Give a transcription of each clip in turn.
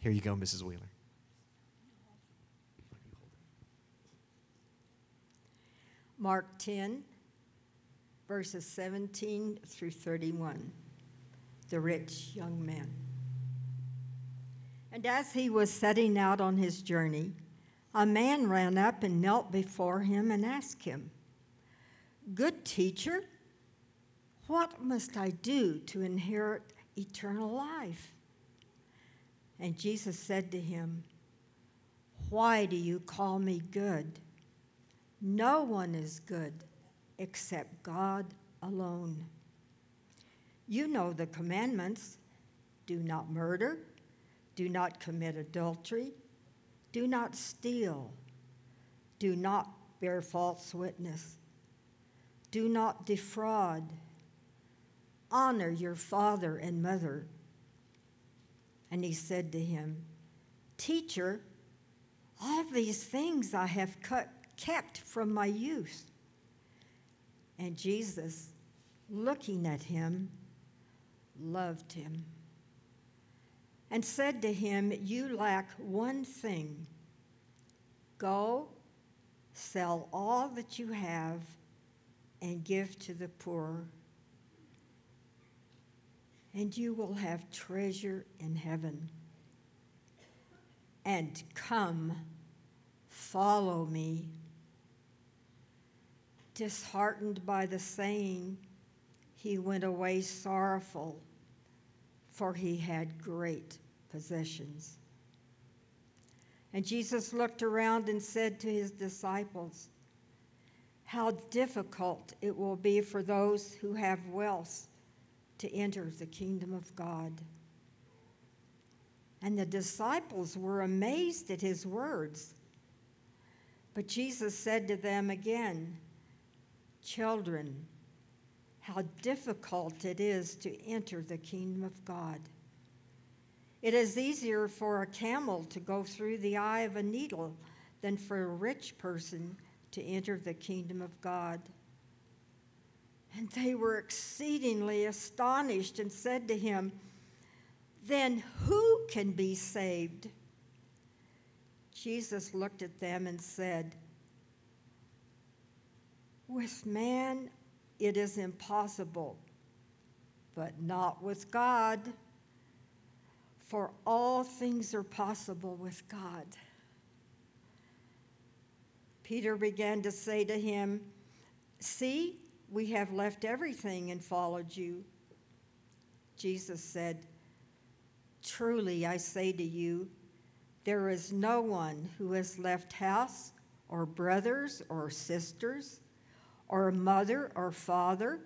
Here you go, Mrs. Wheeler. Mark 10, verses 17 through 31. The rich young man. And as he was setting out on his journey, a man ran up and knelt before him and asked him, Good teacher, what must I do to inherit eternal life? And Jesus said to him, Why do you call me good? No one is good except God alone. You know the commandments do not murder, do not commit adultery, do not steal, do not bear false witness, do not defraud, honor your father and mother. And he said to him, Teacher, all these things I have cut kept from my youth. And Jesus, looking at him, loved him and said to him, You lack one thing. Go, sell all that you have, and give to the poor, and you will have treasure in heaven. And come, follow me disheartened by the saying, he went away sorrowful, for he had great possessions. And Jesus looked around and said to his disciples, How difficult it will be for those who have wealth to enter the kingdom of God. And the disciples were amazed at his words. But Jesus said to them again, Children, how difficult it is to enter the kingdom of God. It is easier for a camel to go through the eye of a needle than for a rich person to enter the kingdom of God. And they were exceedingly astonished and said to him, Then who can be saved? Jesus looked at them and said, with man, it is impossible, but not with God. For all things are possible with God. Peter began to say to him, See, we have left everything and followed you. Jesus said, Truly I say to you, there is no one who has left house or brothers or sisters or mother or father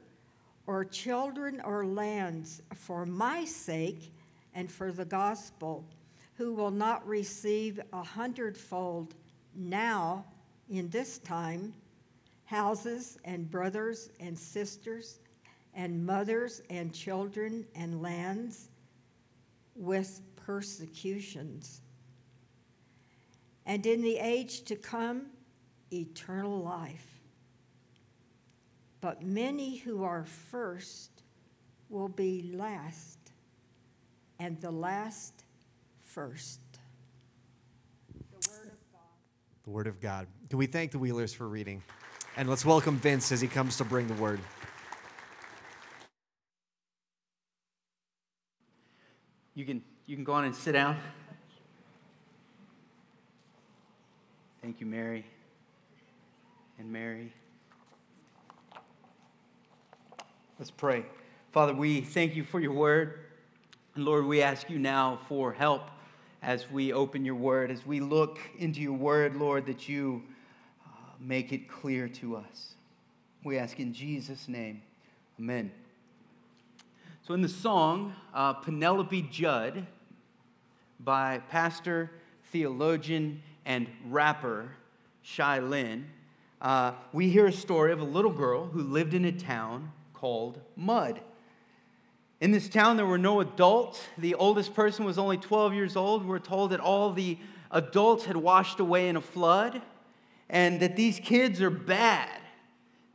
or children or lands for my sake and for the gospel, who will not receive a hundredfold now in this time houses and brothers and sisters and mothers and children and lands with persecutions. And in the age to come, eternal life. But many who are first will be last, and the last first. The Word of God. The Word of God. Can we thank the Wheelers for reading? And let's welcome Vince as he comes to bring the Word. You can, you can go on and sit down. Thank you, Mary and Mary. Let's pray. Father, we thank you for your word. And Lord, we ask you now for help as we open your word, as we look into your word, Lord, that you make it clear to us. We ask in Jesus' name. Amen. So, in the song, uh, Penelope Judd, by pastor, theologian, and rapper Shai Linne, uh, we hear a story of a little girl who lived in a town called Mud. In this town, there were no adults. The oldest person was only 12 years old. We're told that all the adults had washed away in a flood and that these kids are bad.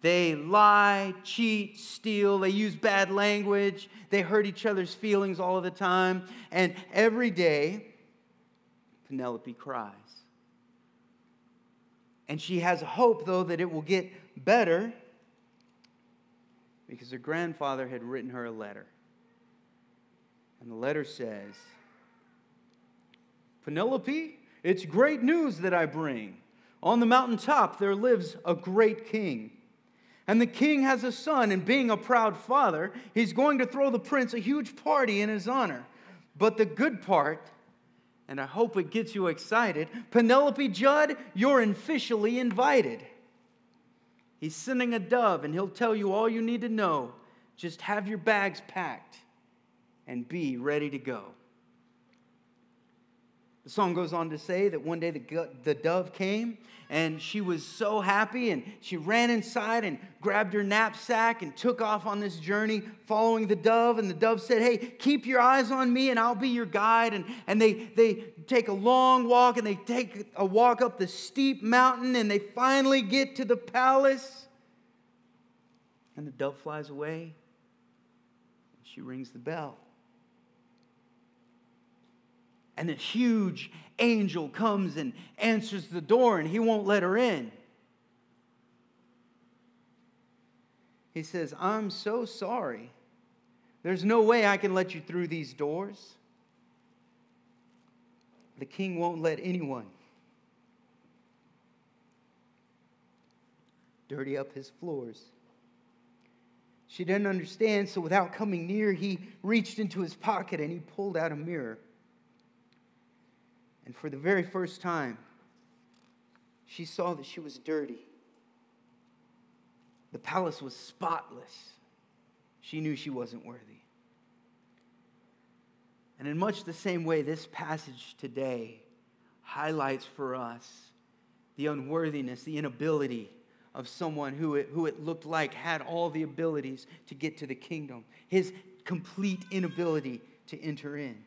They lie, cheat, steal, they use bad language, they hurt each other's feelings all of the time. And every day, Penelope cries. And she has hope, though, that it will get better because her grandfather had written her a letter. And the letter says, Penelope, it's great news that I bring. On the mountaintop there lives a great king. And the king has a son, and being a proud father, he's going to throw the prince a huge party in his honor. But the good part, and I hope it gets you excited, Penelope Judd, you're officially invited. He's sending a dove, and he'll tell you all you need to know. Just have your bags packed and be ready to go. The song goes on to say that one day the, the dove came and she was so happy and she ran inside and grabbed her knapsack and took off on this journey following the dove. And the dove said, Hey, keep your eyes on me and I'll be your guide. And, and they, they take a long walk and they take a walk up the steep mountain and they finally get to the palace. And the dove flies away. She rings the bell and a huge angel comes and answers the door, and he won't let her in. He says, I'm so sorry. There's no way I can let you through these doors. The king won't let anyone dirty up his floors. She didn't understand, so without coming near, he reached into his pocket and he pulled out a mirror. And for the very first time, she saw that she was dirty. The palace was spotless. She knew she wasn't worthy. And in much the same way, this passage today highlights for us the unworthiness, the inability of someone who it, who it looked like had all the abilities to get to the kingdom, his complete inability to enter in.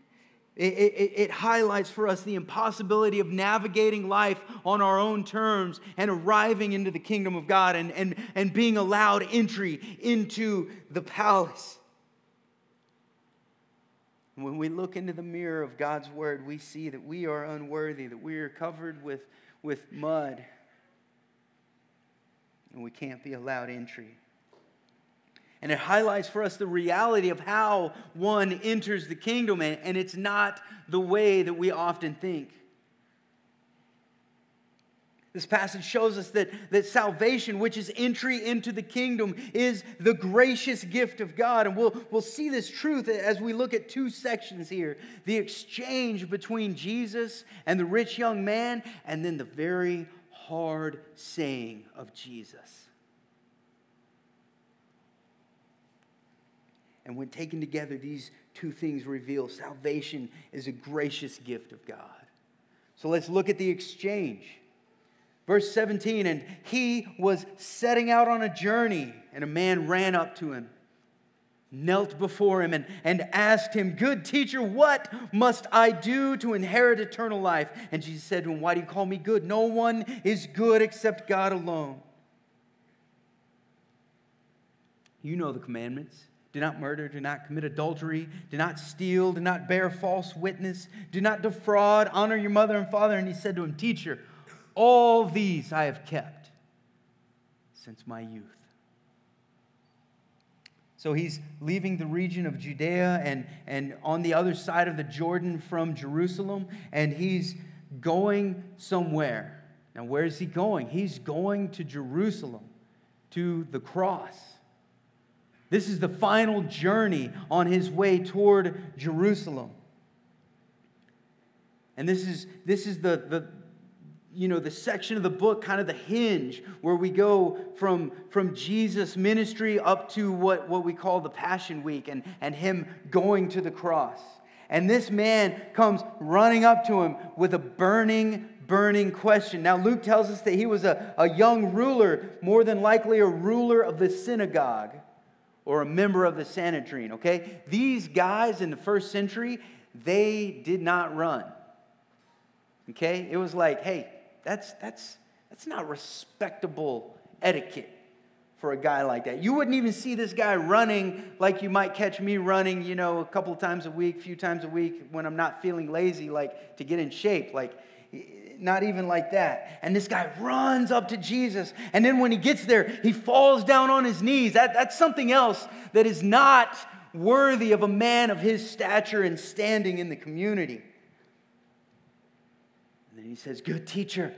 It, it, it, highlights for us the impossibility of navigating life on our own terms and arriving into the kingdom of God and, and, and being allowed entry into the palace. When we look into the mirror of God's word, we see that we are unworthy, that we are covered with, with mud, and we can't be allowed entry. And it highlights for us the reality of how one enters the kingdom, and it's not the way that we often think. This passage shows us that, that salvation, which is entry into the kingdom, is the gracious gift of God. And we'll, we'll see this truth as we look at two sections here the exchange between Jesus and the rich young man, and then the very hard saying of Jesus. And when taken together, these two things reveal salvation is a gracious gift of God. So let's look at the exchange. Verse 17, and he was setting out on a journey, and a man ran up to him, knelt before him, and, and asked him, Good teacher, what must I do to inherit eternal life? And Jesus said to him, Why do you call me good? No one is good except God alone. You know the commandments do not murder, do not commit adultery, do not steal, do not bear false witness, do not defraud, honor your mother and father. And he said to him, Teacher, all these I have kept since my youth. So he's leaving the region of Judea and, and on the other side of the Jordan from Jerusalem, and he's going somewhere. Now, where is he going? He's going to Jerusalem, to the cross. This is the final journey on his way toward Jerusalem. And this is, this is the, the, you know, the section of the book, kind of the hinge, where we go from, from Jesus' ministry up to what, what we call the Passion Week and, and him going to the cross. And this man comes running up to him with a burning, burning question. Now, Luke tells us that he was a, a young ruler, more than likely a ruler of the synagogue or a member of the Sanhedrin, okay? These guys in the first century, they did not run. Okay? It was like, hey, that's that's that's not respectable etiquette for a guy like that. You wouldn't even see this guy running like you might catch me running, you know, a couple times a week, few times a week when I'm not feeling lazy, like to get in shape. Like, not even like that. And this guy runs up to Jesus. And then when he gets there, he falls down on his knees. That, that's something else that is not worthy of a man of his stature and standing in the community. And then he says, Good teacher.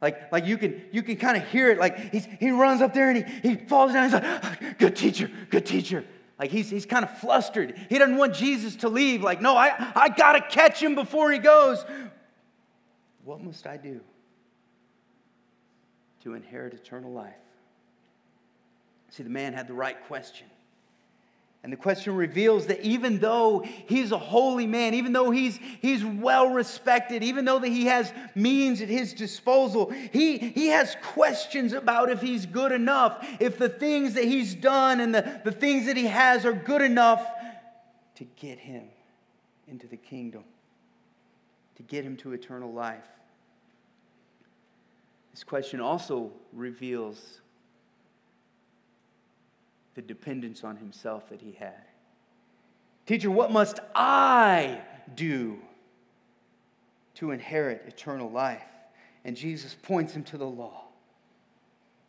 Like, like you can you can kind of hear it. Like he's, he runs up there and he, he falls down. He's like, ah, good teacher, good teacher. Like he's, he's kind of flustered. He doesn't want Jesus to leave. Like, no, I, I got to catch him before he goes. What must I do to inherit eternal life? See, the man had the right question. And the question reveals that even though he's a holy man, even though he's, he's well respected, even though that he has means at his disposal, he, he has questions about if he's good enough, if the things that he's done and the, the things that he has are good enough to get him into the kingdom, to get him to eternal life. This question also reveals the dependence on himself that he had. Teacher, what must I do to inherit eternal life? And Jesus points him to the law.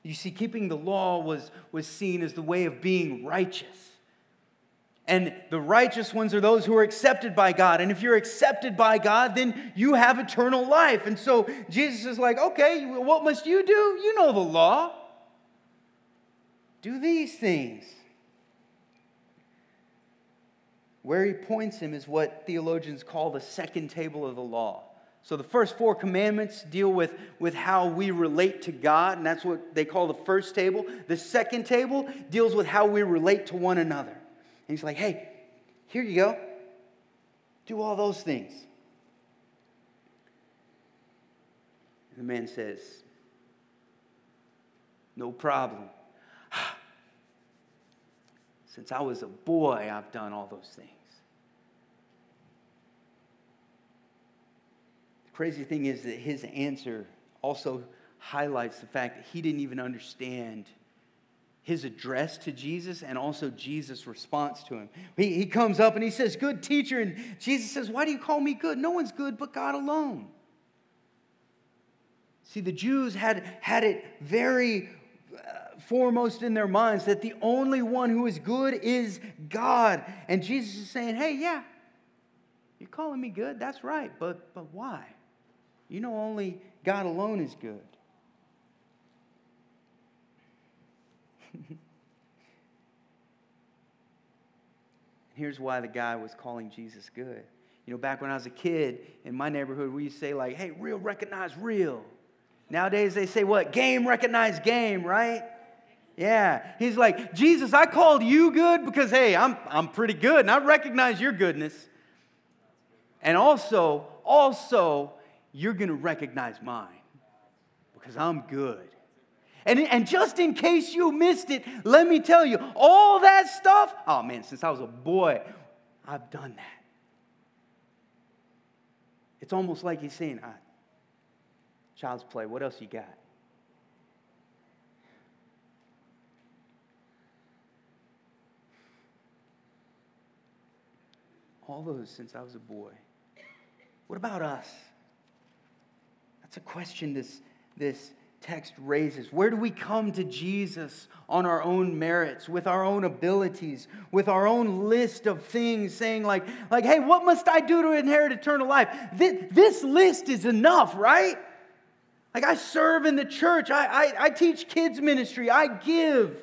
You see, keeping the law was, was seen as the way of being righteous. And the righteous ones are those who are accepted by God. And if you're accepted by God, then you have eternal life. And so Jesus is like, okay, what must you do? You know the law do these things. Where he points him is what theologians call the second table of the law. So the first four commandments deal with, with how we relate to God, and that's what they call the first table. The second table deals with how we relate to one another. He's like, hey, here you go. Do all those things. And the man says, no problem. Since I was a boy, I've done all those things. The crazy thing is that his answer also highlights the fact that he didn't even understand his address to Jesus and also Jesus' response to him. He, he comes up and he says, Good teacher. And Jesus says, Why do you call me good? No one's good but God alone. See, the Jews had, had it very uh, foremost in their minds that the only one who is good is God. And Jesus is saying, hey, yeah, you're calling me good. That's right. But, but why? You know, only God alone is good. Here's why the guy was calling Jesus good. You know, back when I was a kid in my neighborhood, we used to say, like, hey, real recognize real. Nowadays they say what? Game recognize game, right? Yeah. He's like, Jesus, I called you good because, hey, I'm, I'm pretty good and I recognize your goodness. And also, also, you're going to recognize mine because I'm good. And, and just in case you missed it, let me tell you, all that stuff, oh man, since I was a boy, I've done that. It's almost like he's saying, ah, child's play, what else you got? all those since I was a boy. What about us? That's a question this, this text raises. Where do we come to Jesus on our own merits, with our own abilities, with our own list of things, saying, like, like hey, what must I do to inherit eternal life? This, this list is enough, right? Like, I serve in the church, I, I, I teach kids' ministry, I give.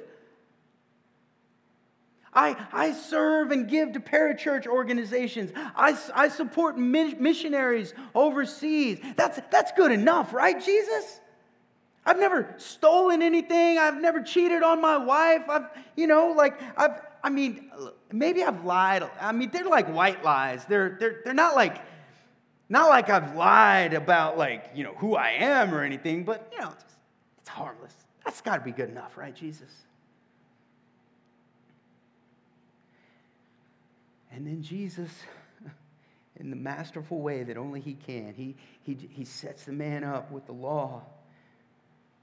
I, I serve and give to parachurch organizations. I, I support missionaries overseas. That's, that's good enough, right, Jesus? I've never stolen anything. I've never cheated on my wife. I've, you know, like, I've, I mean, maybe I've lied. I mean, they're like white lies. They're, they're, they're not like, not like I've lied about, like, you know, who I am or anything, but, you know, it's, it's harmless. That's got to be good enough, right, Jesus? And then Jesus, in the masterful way that only He can, He, he, he sets the man up with the law.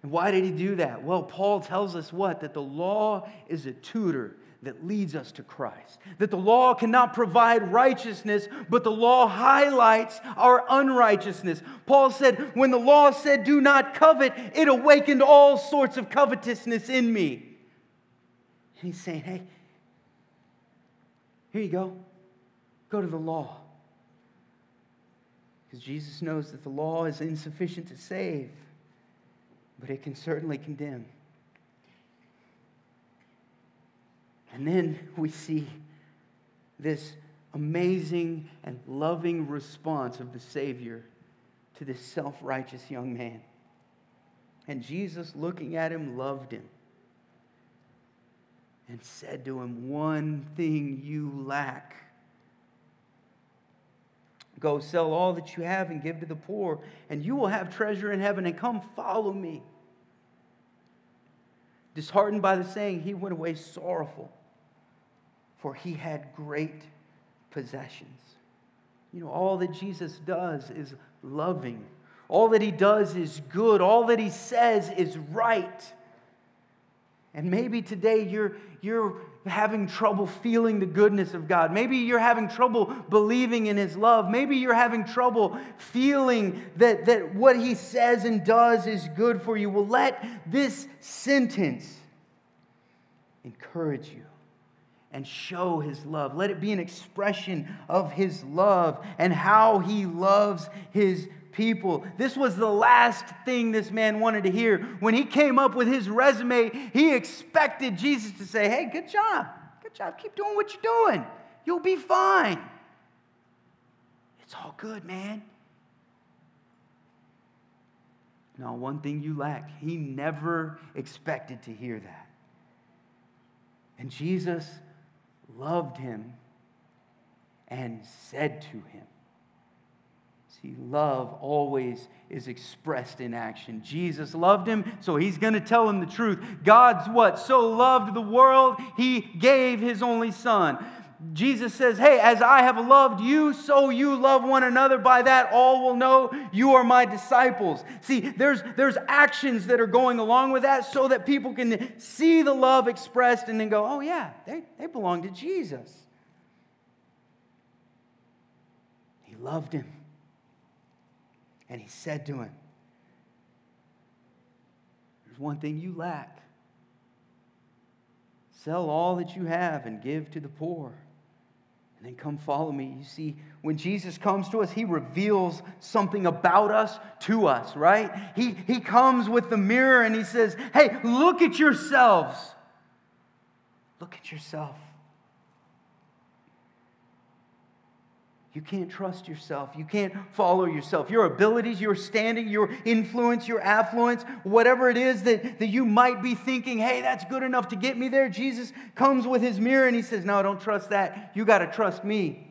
And why did he do that? Well, Paul tells us what? That the law is a tutor that leads us to Christ. That the law cannot provide righteousness, but the law highlights our unrighteousness. Paul said, when the law said, do not covet, it awakened all sorts of covetousness in me. And he's saying, hey, here you go. Go to the law. Because Jesus knows that the law is insufficient to save, but it can certainly condemn. And then we see this amazing and loving response of the Savior to this self righteous young man. And Jesus, looking at him, loved him and said to him, One thing you lack. Go sell all that you have and give to the poor, and you will have treasure in heaven, and come follow me. Disheartened by the saying, he went away sorrowful for he had great possessions. You know, all that Jesus does is loving. All that he does is good. All that he says is right. And maybe today you're, you're having trouble feeling the goodness of God. Maybe you're having trouble believing in his love. Maybe you're having trouble feeling that, that what he says and does is good for you. Well, let this sentence encourage you and show his love. Let it be an expression of his love and how he loves his people. This was the last thing this man wanted to hear. When he came up with his resume, he expected Jesus to say, Hey, good job. Good job. Keep doing what you're doing. You'll be fine. It's all good, man. No, one thing you lack. He never expected to hear that. And Jesus loved him and said to him. See, love always is expressed in action. Jesus loved him, so he's going to tell him the truth. God's what? So loved the world, he gave his only son. Jesus says, Hey, as I have loved you, so you love one another. By that, all will know you are my disciples. See, there's, there's actions that are going along with that so that people can see the love expressed and then go, Oh, yeah, they, they belong to Jesus. He loved him. And he said to him, There's one thing you lack. Sell all that you have and give to the poor and then come follow me. You see, when Jesus comes to us, he reveals something about us to us, right? He, he comes with the mirror and he says, Hey, look at yourselves. Look at yourself. You can't trust yourself. You can't follow yourself. Your abilities, your standing, your influence, your affluence, whatever it is that, that you might be thinking, hey, that's good enough to get me there. Jesus comes with his mirror and he says, no, don't trust that. You got to trust me.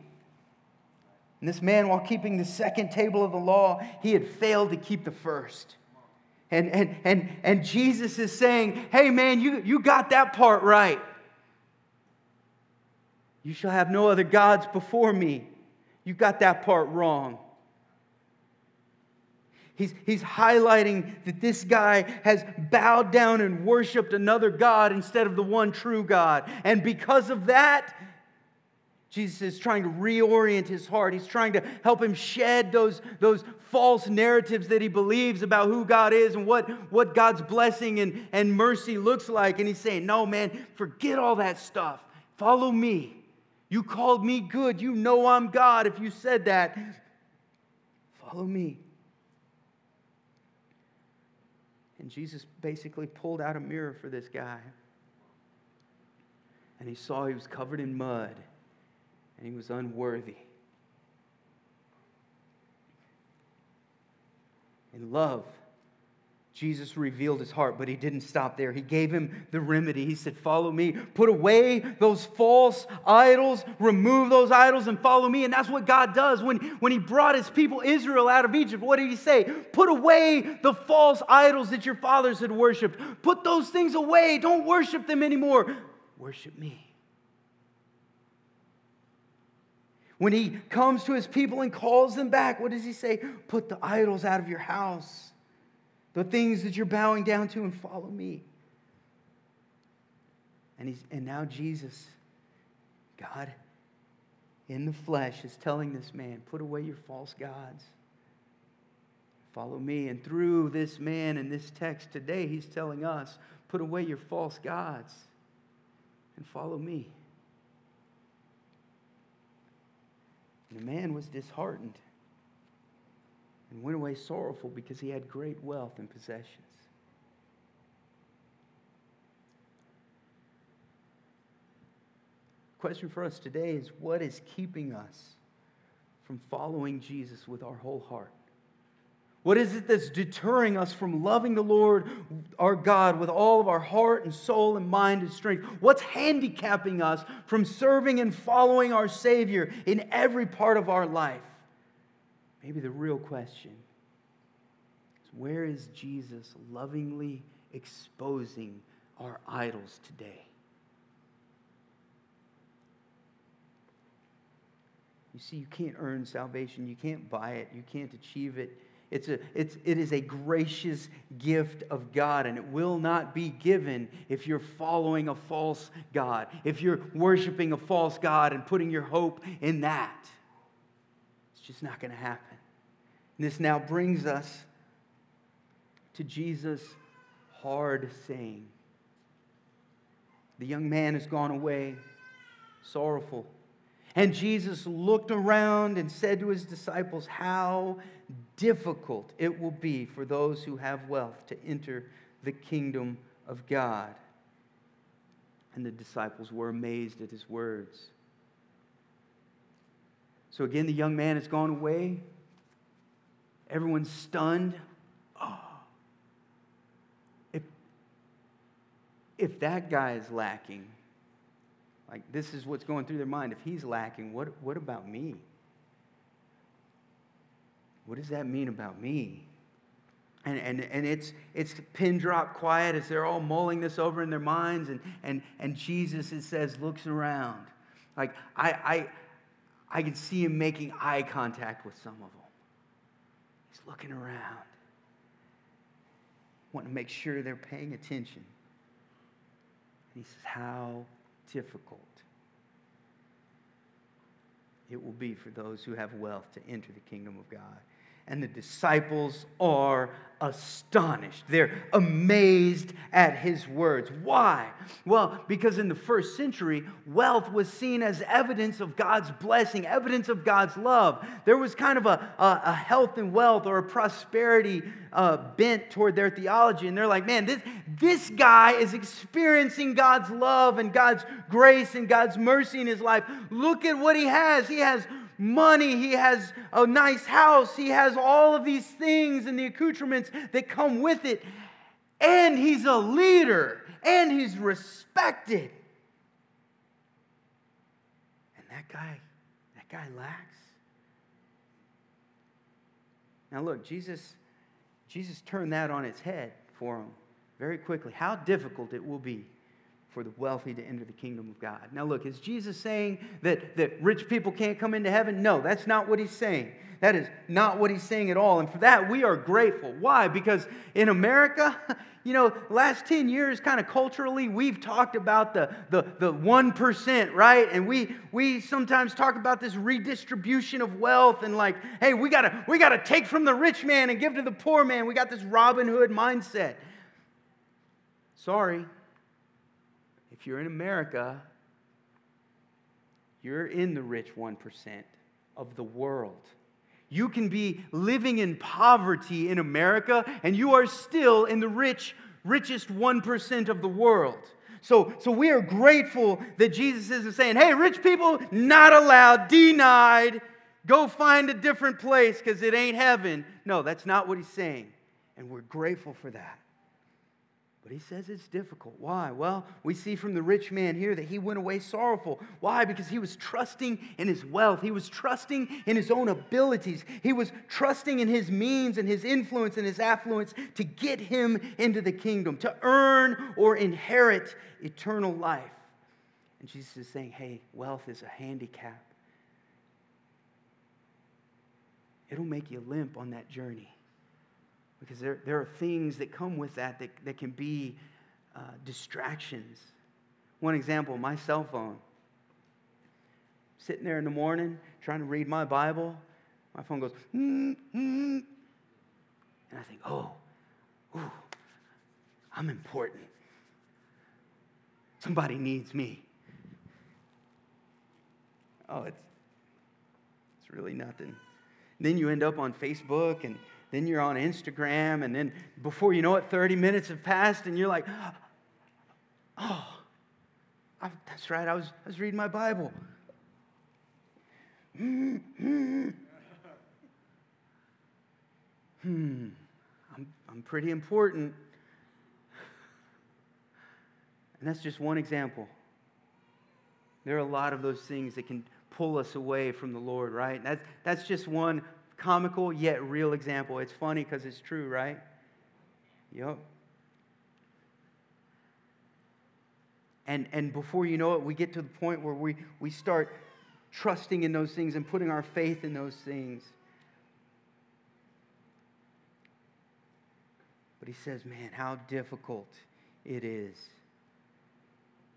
And this man, while keeping the second table of the law, he had failed to keep the first. And, and, and, and Jesus is saying, hey, man, you, you got that part right. You shall have no other gods before me. You got that part wrong. He's, he's highlighting that this guy has bowed down and worshiped another God instead of the one true God. And because of that, Jesus is trying to reorient his heart. He's trying to help him shed those, those false narratives that he believes about who God is and what, what God's blessing and, and mercy looks like. And he's saying, No, man, forget all that stuff. Follow me. You called me good. You know I'm God if you said that. Follow me. And Jesus basically pulled out a mirror for this guy. And he saw he was covered in mud and he was unworthy. In love, Jesus revealed his heart, but he didn't stop there. He gave him the remedy. He said, Follow me. Put away those false idols, remove those idols, and follow me. And that's what God does. When, when he brought his people Israel out of Egypt, what did he say? Put away the false idols that your fathers had worshiped. Put those things away. Don't worship them anymore. Worship me. When he comes to his people and calls them back, what does he say? Put the idols out of your house. The things that you're bowing down to, and follow me. And, he's, and now Jesus, God in the flesh, is telling this man, put away your false gods. Follow me. And through this man and this text today, he's telling us, put away your false gods and follow me. And the man was disheartened and went away sorrowful because he had great wealth and possessions. The Question for us today is what is keeping us from following Jesus with our whole heart? What is it that's deterring us from loving the Lord our God with all of our heart and soul and mind and strength? What's handicapping us from serving and following our Savior in every part of our life? Maybe the real question is where is Jesus lovingly exposing our idols today? You see, you can't earn salvation, you can't buy it, you can't achieve it. It's a, it's, it is a gracious gift of God, and it will not be given if you're following a false God, if you're worshiping a false God and putting your hope in that. It's just not going to happen. And this now brings us to Jesus' hard saying. The young man has gone away sorrowful. And Jesus looked around and said to his disciples, How difficult it will be for those who have wealth to enter the kingdom of God. And the disciples were amazed at his words. So again, the young man has gone away. Everyone's stunned. Oh. If, if that guy is lacking, like this is what's going through their mind. If he's lacking, what, what about me? what does that mean about me? And, and, and it's, it's pin drop quiet as they're all mulling this over in their minds. And, and, and Jesus, it says, looks around. Like, I, I, I can see him making eye contact with some of them. He's looking around, wanting to make sure they're paying attention. And he says, How difficult it will be for those who have wealth to enter the kingdom of God. And the disciples are astonished. They're amazed at his words. Why? Well, because in the first century, wealth was seen as evidence of God's blessing, evidence of God's love. There was kind of a, a, a health and wealth or a prosperity uh, bent toward their theology. And they're like, man, this, this guy is experiencing God's love and God's grace and God's mercy in his life. Look at what he has. He has money, he has a nice house, he has all of these things and the accoutrements that come with it. And he's a leader and he's respected. And that guy, that guy lacks. Now look, Jesus Jesus turned that on its head for him very quickly. How difficult it will be for the wealthy to enter the kingdom of God. Now, look, is Jesus saying that, that rich people can't come into heaven? No, that's not what he's saying. That is not what he's saying at all. And for that, we are grateful. Why? Because in America, you know, last 10 years, kind of culturally, we've talked about the, the, the 1%, right? And we, we sometimes talk about this redistribution of wealth and like, hey, we gotta, we gotta take from the rich man and give to the poor man. We got this Robin Hood mindset. Sorry, if you're in America, you're in the rich 1% of the world. You can be living in poverty in America, and you are still in the rich, richest 1% of the world. So, so we are grateful that Jesus isn't saying, hey, rich people, not allowed, denied, go find a different place because it ain't heaven. No, that's not what he's saying. And we're grateful for that. But he says it's difficult. Why? Well, we see from the rich man here that he went away sorrowful. Why? Because he was trusting in his wealth. He was trusting in his own abilities. He was trusting in his means and his influence and his affluence to get him into the kingdom, to earn or inherit eternal life. And Jesus is saying, hey, wealth is a handicap. It'll make you limp on that journey. Because there, there are things that come with that that, that can be uh, distractions. One example my cell phone. Sitting there in the morning trying to read my Bible, my phone goes, mm, mm, and I think, oh, ooh, I'm important. Somebody needs me. Oh, it's, it's really nothing. then you end up on Facebook, and then you're on Instagram, and then before you know it, 30 minutes have passed, and you're like, oh, I, that's right, I was, I was reading my Bible. hmm, I'm, I'm pretty important. And that's just one example. There are a lot of those things that can pull us away from the Lord, right? That's, that's just one comical yet real example. It's funny because it's true, right? Yep. And, and before you know it, we get to the point where we, we start trusting in those things and putting our faith in those things. But he says, man, how difficult it is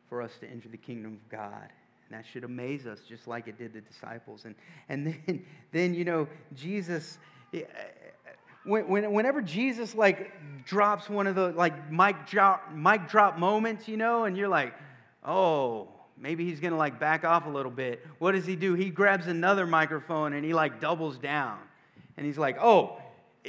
for us to enter the kingdom of God. And that should amaze us just like it did the disciples. And, and then, then, you know, Jesus, eh, when, whenever Jesus like drops one of the like mic drop, mic drop moments, you know, and you're like, oh, maybe he's gonna like back off a little bit. What does he do? He grabs another microphone and he like doubles down. And he's like, oh,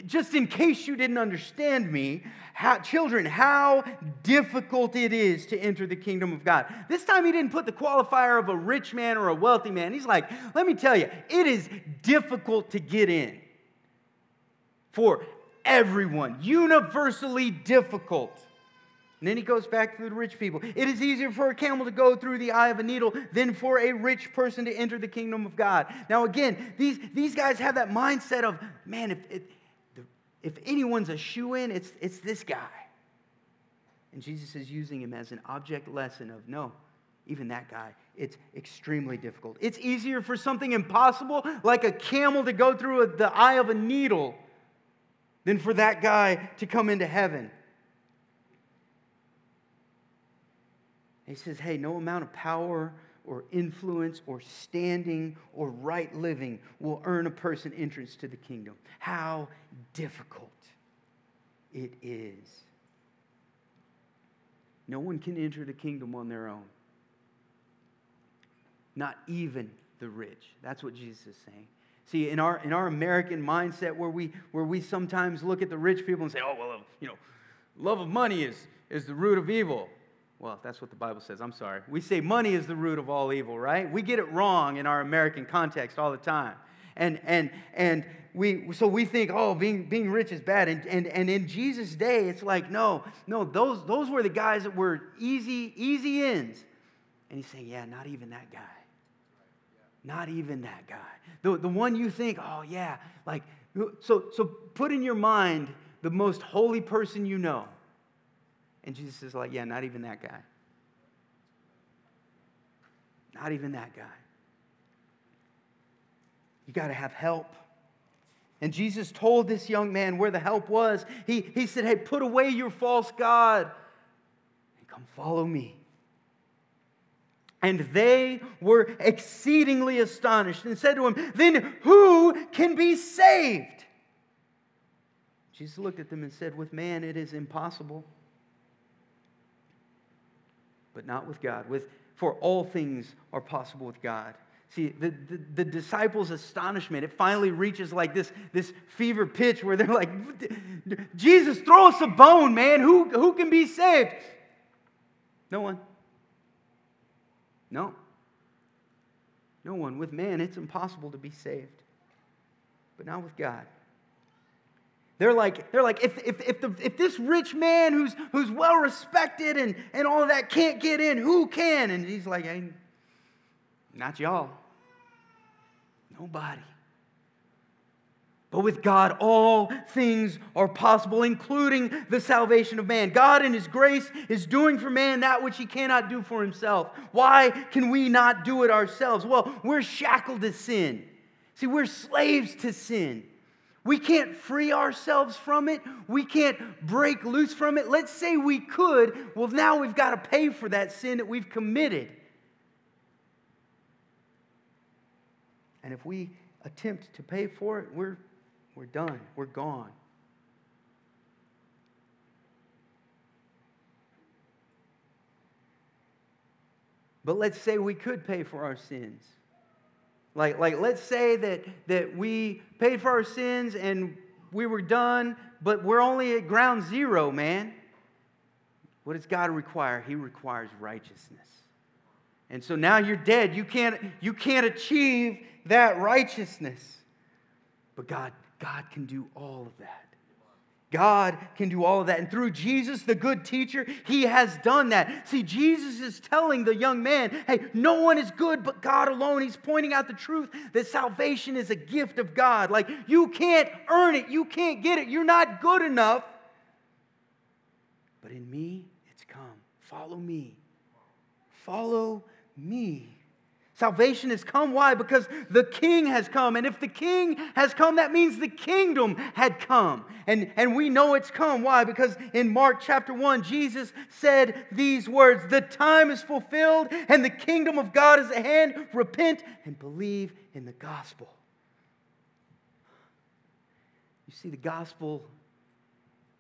just in case you didn't understand me, how, children, how difficult it is to enter the kingdom of God. This time he didn't put the qualifier of a rich man or a wealthy man. He's like, let me tell you, it is difficult to get in for everyone, universally difficult. And then he goes back to the rich people. It is easier for a camel to go through the eye of a needle than for a rich person to enter the kingdom of God. Now, again, these, these guys have that mindset of, man, if, if, if anyone's a shoe in, it's, it's this guy. And Jesus is using him as an object lesson of no, even that guy, it's extremely difficult. It's easier for something impossible, like a camel to go through a, the eye of a needle, than for that guy to come into heaven. He says, hey, no amount of power or influence or standing or right living will earn a person entrance to the kingdom. How difficult it is. No one can enter the kingdom on their own, not even the rich. That's what Jesus is saying. See, in our, in our American mindset, where we, where we sometimes look at the rich people and say, oh, well, you know, love of money is, is the root of evil. Well, that's what the Bible says. I'm sorry. We say money is the root of all evil, right? We get it wrong in our American context all the time. And, and, and we, so we think, oh, being, being rich is bad. And, and, and in Jesus' day, it's like, no, no, those, those were the guys that were easy, easy ins. And he's saying, yeah, not even that guy. Not even that guy. The, the one you think, oh, yeah, like, so, so put in your mind the most holy person you know and Jesus is like, yeah, not even that guy. Not even that guy. You got to have help. And Jesus told this young man where the help was. He, he said, Hey, put away your false God and come follow me. And they were exceedingly astonished and said to him, Then who can be saved? Jesus looked at them and said, With man it is impossible but not with God. With, for all things are possible with God. See, the, the, the, disciples' astonishment, it finally reaches like this, this fever pitch where they're like, Jesus, throw us a bone, man. Who, who can be saved? No one. No. No one. With man, it's impossible to be saved, but not with God. They're like, they're like if, if, if, the, if this rich man who's, who's well respected and, and all of that can't get in, who can? And he's like, hey, not y'all. Nobody. But with God, all things are possible, including the salvation of man. God, in His grace, is doing for man that which He cannot do for Himself. Why can we not do it ourselves? Well, we're shackled to sin. See, we're slaves to sin. We can't free ourselves from it. We can't break loose from it. Let's say we could. Well, now we've got to pay for that sin that we've committed. And if we attempt to pay for it, we're, we're done. We're gone. But let's say we could pay for our sins. Like, like let's say that, that we paid for our sins and we were done, but we're only at ground zero, man. What does God require? He requires righteousness. And so now you're dead. You can't, you can't achieve that righteousness. But God, God can do all of that. God can do all of that. And through Jesus, the good teacher, he has done that. See, Jesus is telling the young man, hey, no one is good but God alone. He's pointing out the truth that salvation is a gift of God. Like, you can't earn it, you can't get it, you're not good enough. But in me, it's come. Follow me. Follow me. Salvation has come. Why? Because the king has come. And if the king has come, that means the kingdom had come. And, and we know it's come. Why? Because in Mark chapter 1, Jesus said these words The time is fulfilled and the kingdom of God is at hand. Repent and believe in the gospel. You see, the gospel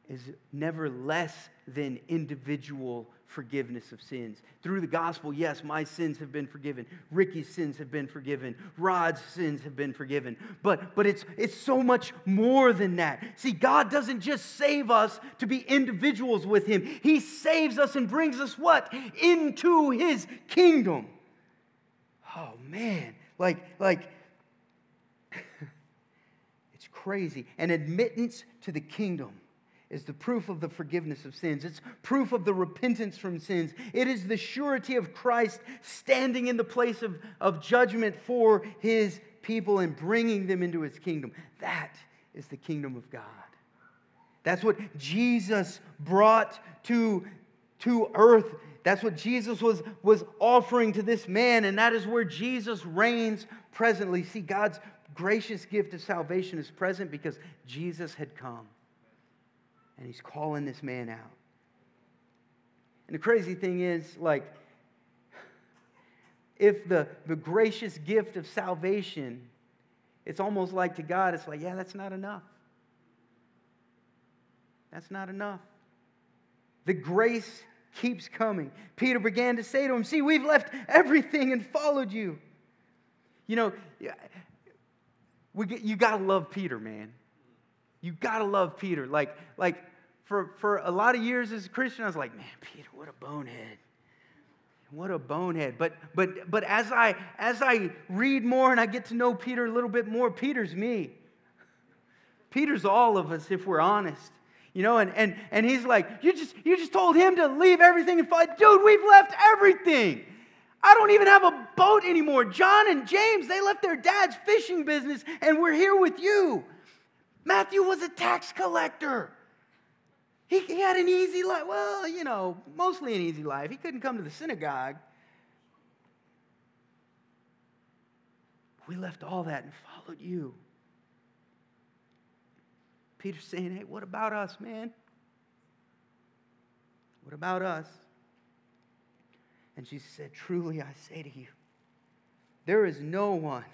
is never less than individual forgiveness of sins. Through the gospel, yes, my sins have been forgiven. Ricky's sins have been forgiven. Rod's sins have been forgiven. But, but it's, it's so much more than that. See, God doesn't just save us to be individuals with Him, He saves us and brings us what? Into His kingdom. Oh, man. Like, like, it's crazy. An admittance to the kingdom is the proof of the forgiveness of sins. It's proof of the repentance from sins. It is the surety of Christ standing in the place of, of judgment for his people and bringing them into his kingdom. That is the kingdom of God. That's what Jesus brought to, to earth. That's what Jesus was, was offering to this man, and that is where Jesus reigns presently. See, God's gracious gift of salvation is present because Jesus had come and he's calling this man out. And the crazy thing is, like, if the, the gracious gift of salvation, it's almost like to God, it's like, yeah, that's not enough. That's not enough. The grace keeps coming. Peter began to say to him, See, we've left everything and followed you. You know, we get, you got to love Peter, man. You got to love Peter. Like, like for, for a lot of years as a Christian, I was like, man, Peter, what a bonehead. What a bonehead. But, but, but as, I, as I read more and I get to know Peter a little bit more, Peter's me. Peter's all of us if we're honest. You know, and, and, and he's like, you just, you just told him to leave everything and follow. Dude, we've left everything. I don't even have a boat anymore. John and James, they left their dad's fishing business and we're here with you. Matthew was a tax collector. He, he had an easy life. Well, you know, mostly an easy life. He couldn't come to the synagogue. We left all that and followed you. Peter's saying, hey, what about us, man? What about us? And Jesus said, Truly I say to you, there is no one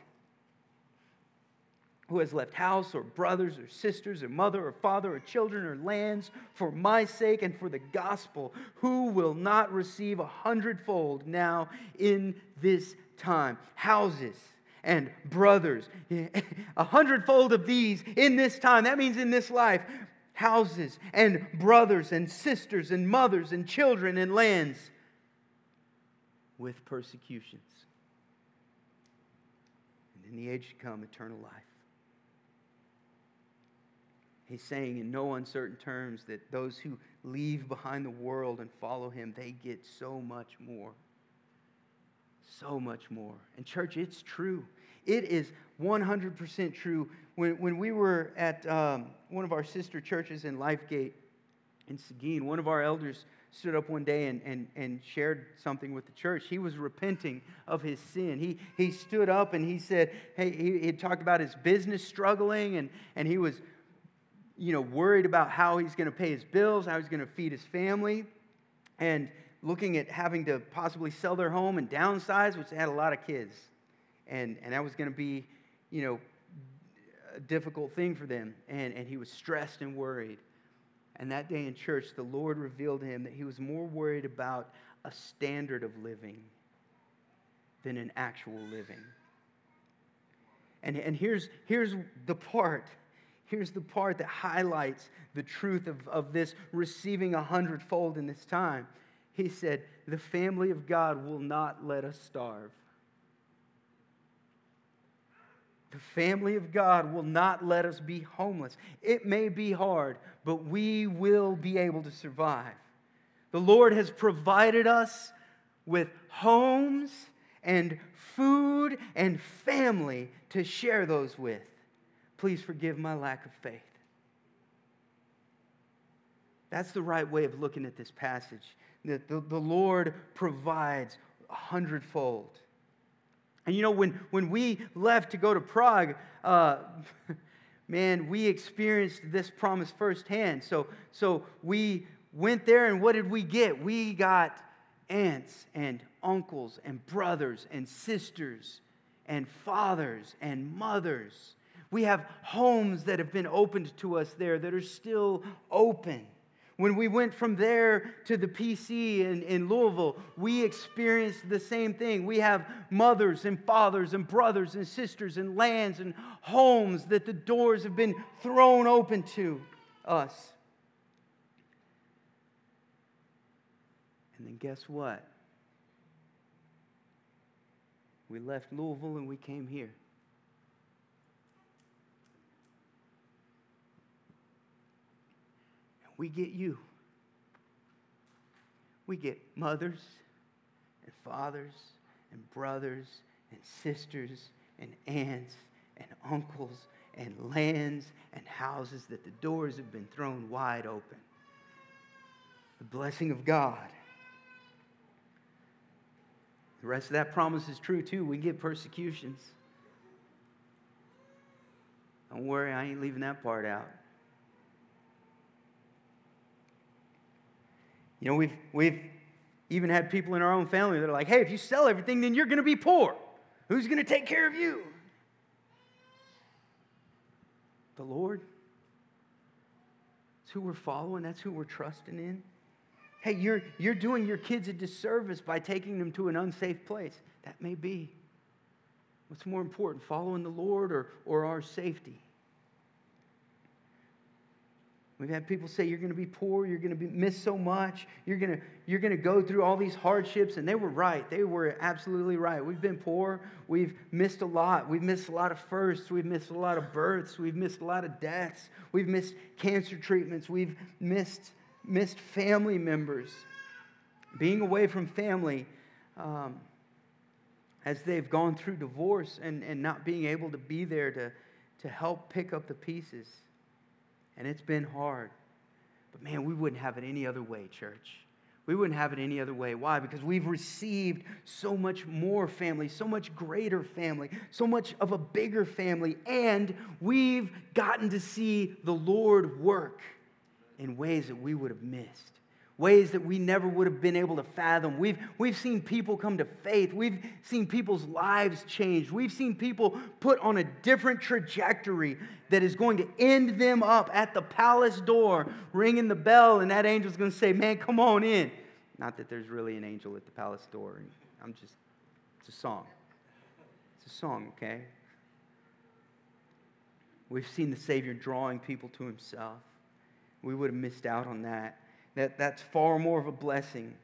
who has left house or brothers or sisters or mother or father or children or lands for my sake and for the gospel, who will not receive a hundredfold now in this time? Houses and brothers, a hundredfold of these in this time. That means in this life. Houses and brothers and sisters and mothers and children and lands with persecutions. And in the age to come, eternal life. He's saying in no uncertain terms that those who leave behind the world and follow him, they get so much more. So much more. And, church, it's true. It is 100% true. When, when we were at um, one of our sister churches in Lifegate in Seguin, one of our elders stood up one day and, and, and shared something with the church. He was repenting of his sin. He, he stood up and he said, hey, he, he talked about his business struggling and, and he was, you know, worried about how he's going to pay his bills, how he's going to feed his family, and looking at having to possibly sell their home and downsize, which had a lot of kids. And, and that was going to be, you know, a difficult thing for them. And, and he was stressed and worried. And that day in church, the Lord revealed to him that he was more worried about a standard of living than an actual living. And, and here's, here's the part. Here's the part that highlights the truth of, of this receiving a hundredfold in this time. He said, The family of God will not let us starve. The family of God will not let us be homeless. It may be hard, but we will be able to survive. The Lord has provided us with homes and food and family to share those with. Please forgive my lack of faith. That's the right way of looking at this passage. That the, the Lord provides a hundredfold. And you know, when, when we left to go to Prague, uh, man, we experienced this promise firsthand. So, so we went there, and what did we get? We got aunts and uncles and brothers and sisters and fathers and mothers. We have homes that have been opened to us there that are still open. When we went from there to the PC in, in Louisville, we experienced the same thing. We have mothers and fathers and brothers and sisters and lands and homes that the doors have been thrown open to us. And then guess what? We left Louisville and we came here. We get you. We get mothers and fathers and brothers and sisters and aunts and uncles and lands and houses that the doors have been thrown wide open. The blessing of God. The rest of that promise is true too. We get persecutions. Don't worry, I ain't leaving that part out. You know, we've, we've even had people in our own family that are like, hey, if you sell everything, then you're going to be poor. Who's going to take care of you? The Lord. That's who we're following, that's who we're trusting in. Hey, you're, you're doing your kids a disservice by taking them to an unsafe place. That may be. What's more important, following the Lord or, or our safety? We've had people say you're going to be poor, you're going to be, miss so much, you're going to, you're going to go through all these hardships. And they were right. They were absolutely right. We've been poor. We've missed a lot. We've missed a lot of firsts. We've missed a lot of births. We've missed a lot of deaths. We've missed cancer treatments. We've missed, missed family members. Being away from family um, as they've gone through divorce and, and not being able to be there to, to help pick up the pieces and it's been hard. But man, we wouldn't have it any other way, church. We wouldn't have it any other way. Why? Because we've received so much more family, so much greater family, so much of a bigger family, and we've gotten to see the Lord work in ways that we would have missed ways that we never would have been able to fathom. We've, we've seen people come to faith. We've seen people's lives change. We've seen people put on a different trajectory that is going to end them up at the palace door, ringing the bell, and that angel's going to say, Man, come on in. Not that there's really an angel at the palace door. I'm just, it's a song. It's a song, okay? We've seen the Savior drawing people to himself. We would have missed out on that that that's far more of a blessing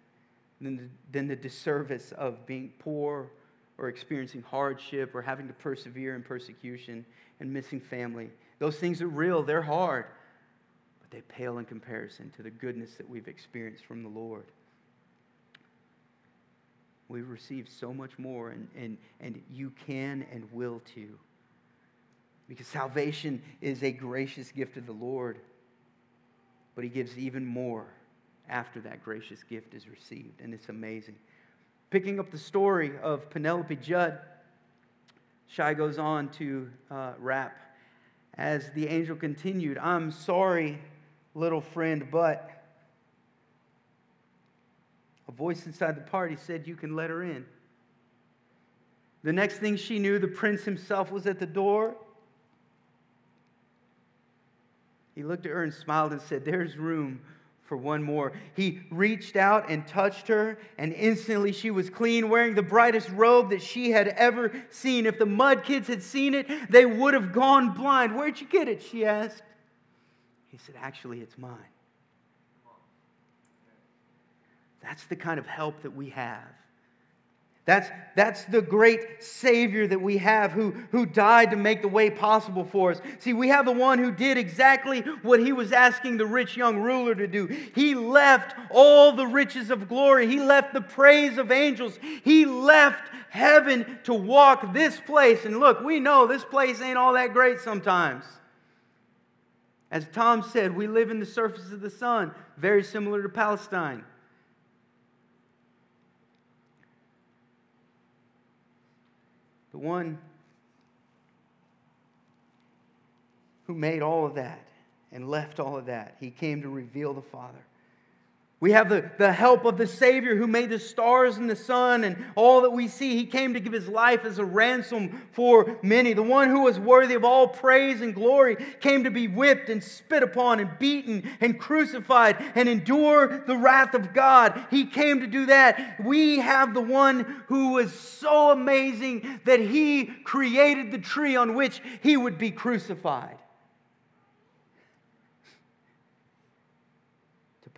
than the, than the disservice of being poor or experiencing hardship or having to persevere in persecution and missing family. Those things are real, they're hard, but they pale in comparison to the goodness that we've experienced from the Lord. We've received so much more, and, and, and you can and will too. Because salvation is a gracious gift of the Lord, but He gives even more after that gracious gift is received. And it's amazing. Picking up the story of Penelope Judd, Shai goes on to uh, rap as the angel continued I'm sorry, little friend, but a voice inside the party said, You can let her in. The next thing she knew, the prince himself was at the door. He looked at her and smiled and said, There's room for one more. He reached out and touched her, and instantly she was clean, wearing the brightest robe that she had ever seen. If the mud kids had seen it, they would have gone blind. Where'd you get it? She asked. He said, Actually, it's mine. That's the kind of help that we have. That's, that's the great Savior that we have who, who died to make the way possible for us. See, we have the one who did exactly what he was asking the rich young ruler to do. He left all the riches of glory, he left the praise of angels, he left heaven to walk this place. And look, we know this place ain't all that great sometimes. As Tom said, we live in the surface of the sun, very similar to Palestine. The one who made all of that and left all of that. He came to reveal the Father. We have the, the help of the Savior who made the stars and the sun and all that we see. He came to give his life as a ransom for many. The one who was worthy of all praise and glory came to be whipped and spit upon and beaten and crucified and endure the wrath of God. He came to do that. We have the one who was so amazing that he created the tree on which he would be crucified.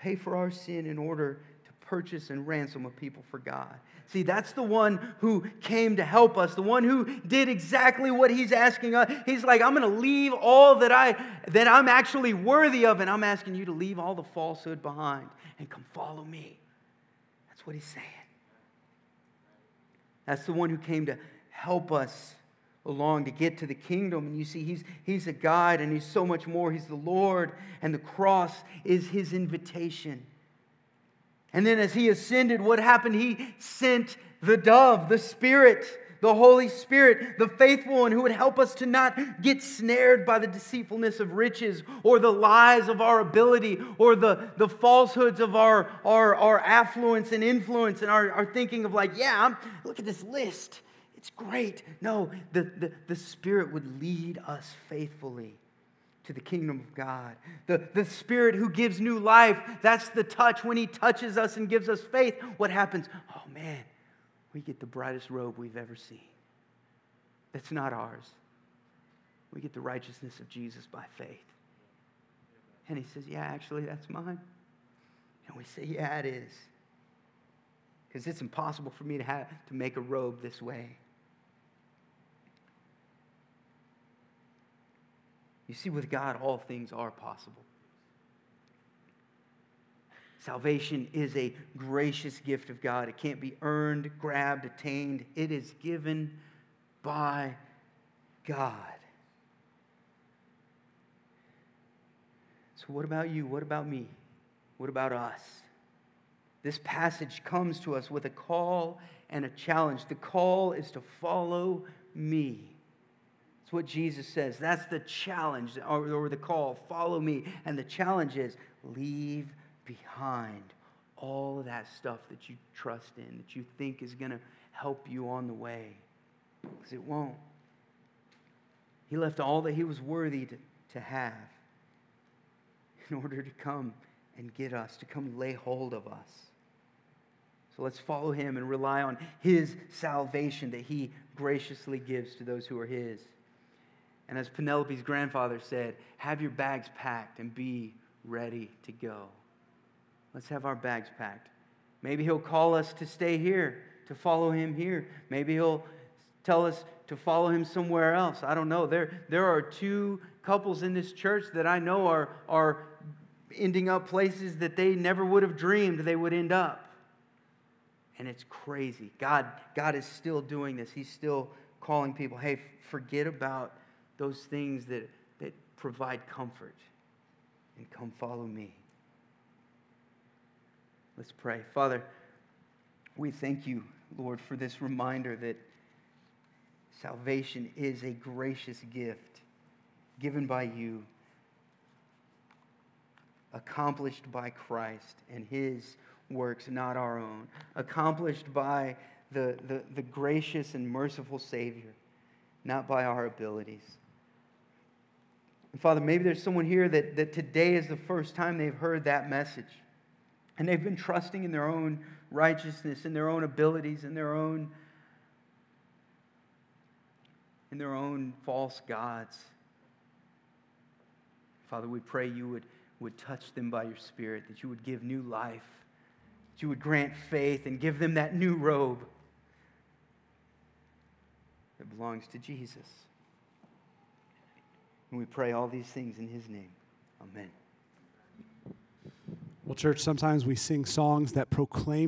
Pay for our sin in order to purchase and ransom a people for God. See, that's the one who came to help us, the one who did exactly what he's asking us. He's like, I'm going to leave all that I that I'm actually worthy of and I'm asking you to leave all the falsehood behind and come follow me. That's what he's saying. That's the one who came to help us along to get to the kingdom. And you see, he's, he's a guide and he's so much more. He's the Lord, and the cross is his invitation. And then as he ascended, what happened? He sent the dove, the Spirit, the Holy Spirit, the faithful one who would help us to not get snared by the deceitfulness of riches or the lies of our ability or the, the falsehoods of our, our, our affluence and influence and our, our thinking of like, yeah, I'm, look at this list. It's great. No, the, the, the Spirit would lead us faithfully to the kingdom of God. The, the Spirit who gives new life, that's the touch. When He touches us and gives us faith, what happens? Oh man, we get the brightest robe we've ever seen. That's not ours. We get the righteousness of Jesus by faith. And He says, Yeah, actually, that's mine. And we say, Yeah, it is. Because it's impossible for me to, have, to make a robe this way. You see, with God, all things are possible. Salvation is a gracious gift of God. It can't be earned, grabbed, attained. It is given by God. So, what about you? What about me? What about us? This passage comes to us with a call and a challenge. The call is to follow me what Jesus says. That's the challenge or, or the call. Follow me. And the challenge is leave behind all of that stuff that you trust in, that you think is going to help you on the way. Because it won't. He left all that he was worthy to, to have in order to come and get us, to come lay hold of us. So let's follow him and rely on his salvation that he graciously gives to those who are his. And as Penelope's grandfather said, have your bags packed and be ready to go. Let's have our bags packed. Maybe he'll call us to stay here, to follow him here. Maybe he'll tell us to follow him somewhere else. I don't know. There, there are two couples in this church that I know are, are ending up places that they never would have dreamed they would end up. And it's crazy. God, God is still doing this. He's still calling people, hey, forget about those things that, that provide comfort and come follow me. Let's pray. Father, we thank you, Lord, for this reminder that salvation is a gracious gift given by you, accomplished by Christ and his works, not our own, accomplished by the, the, the gracious and merciful Savior, not by our abilities. And Father, maybe there's someone here that, that today is the first time they've heard that message. And they've been trusting in their own righteousness, in their own abilities, in their own, in their own false gods. Father, we pray you would, would touch them by your Spirit, that you would give new life, that you would grant faith and give them that new robe that belongs to Jesus. And we pray all these things in his name. Amen. Well, church, sometimes we sing songs that proclaim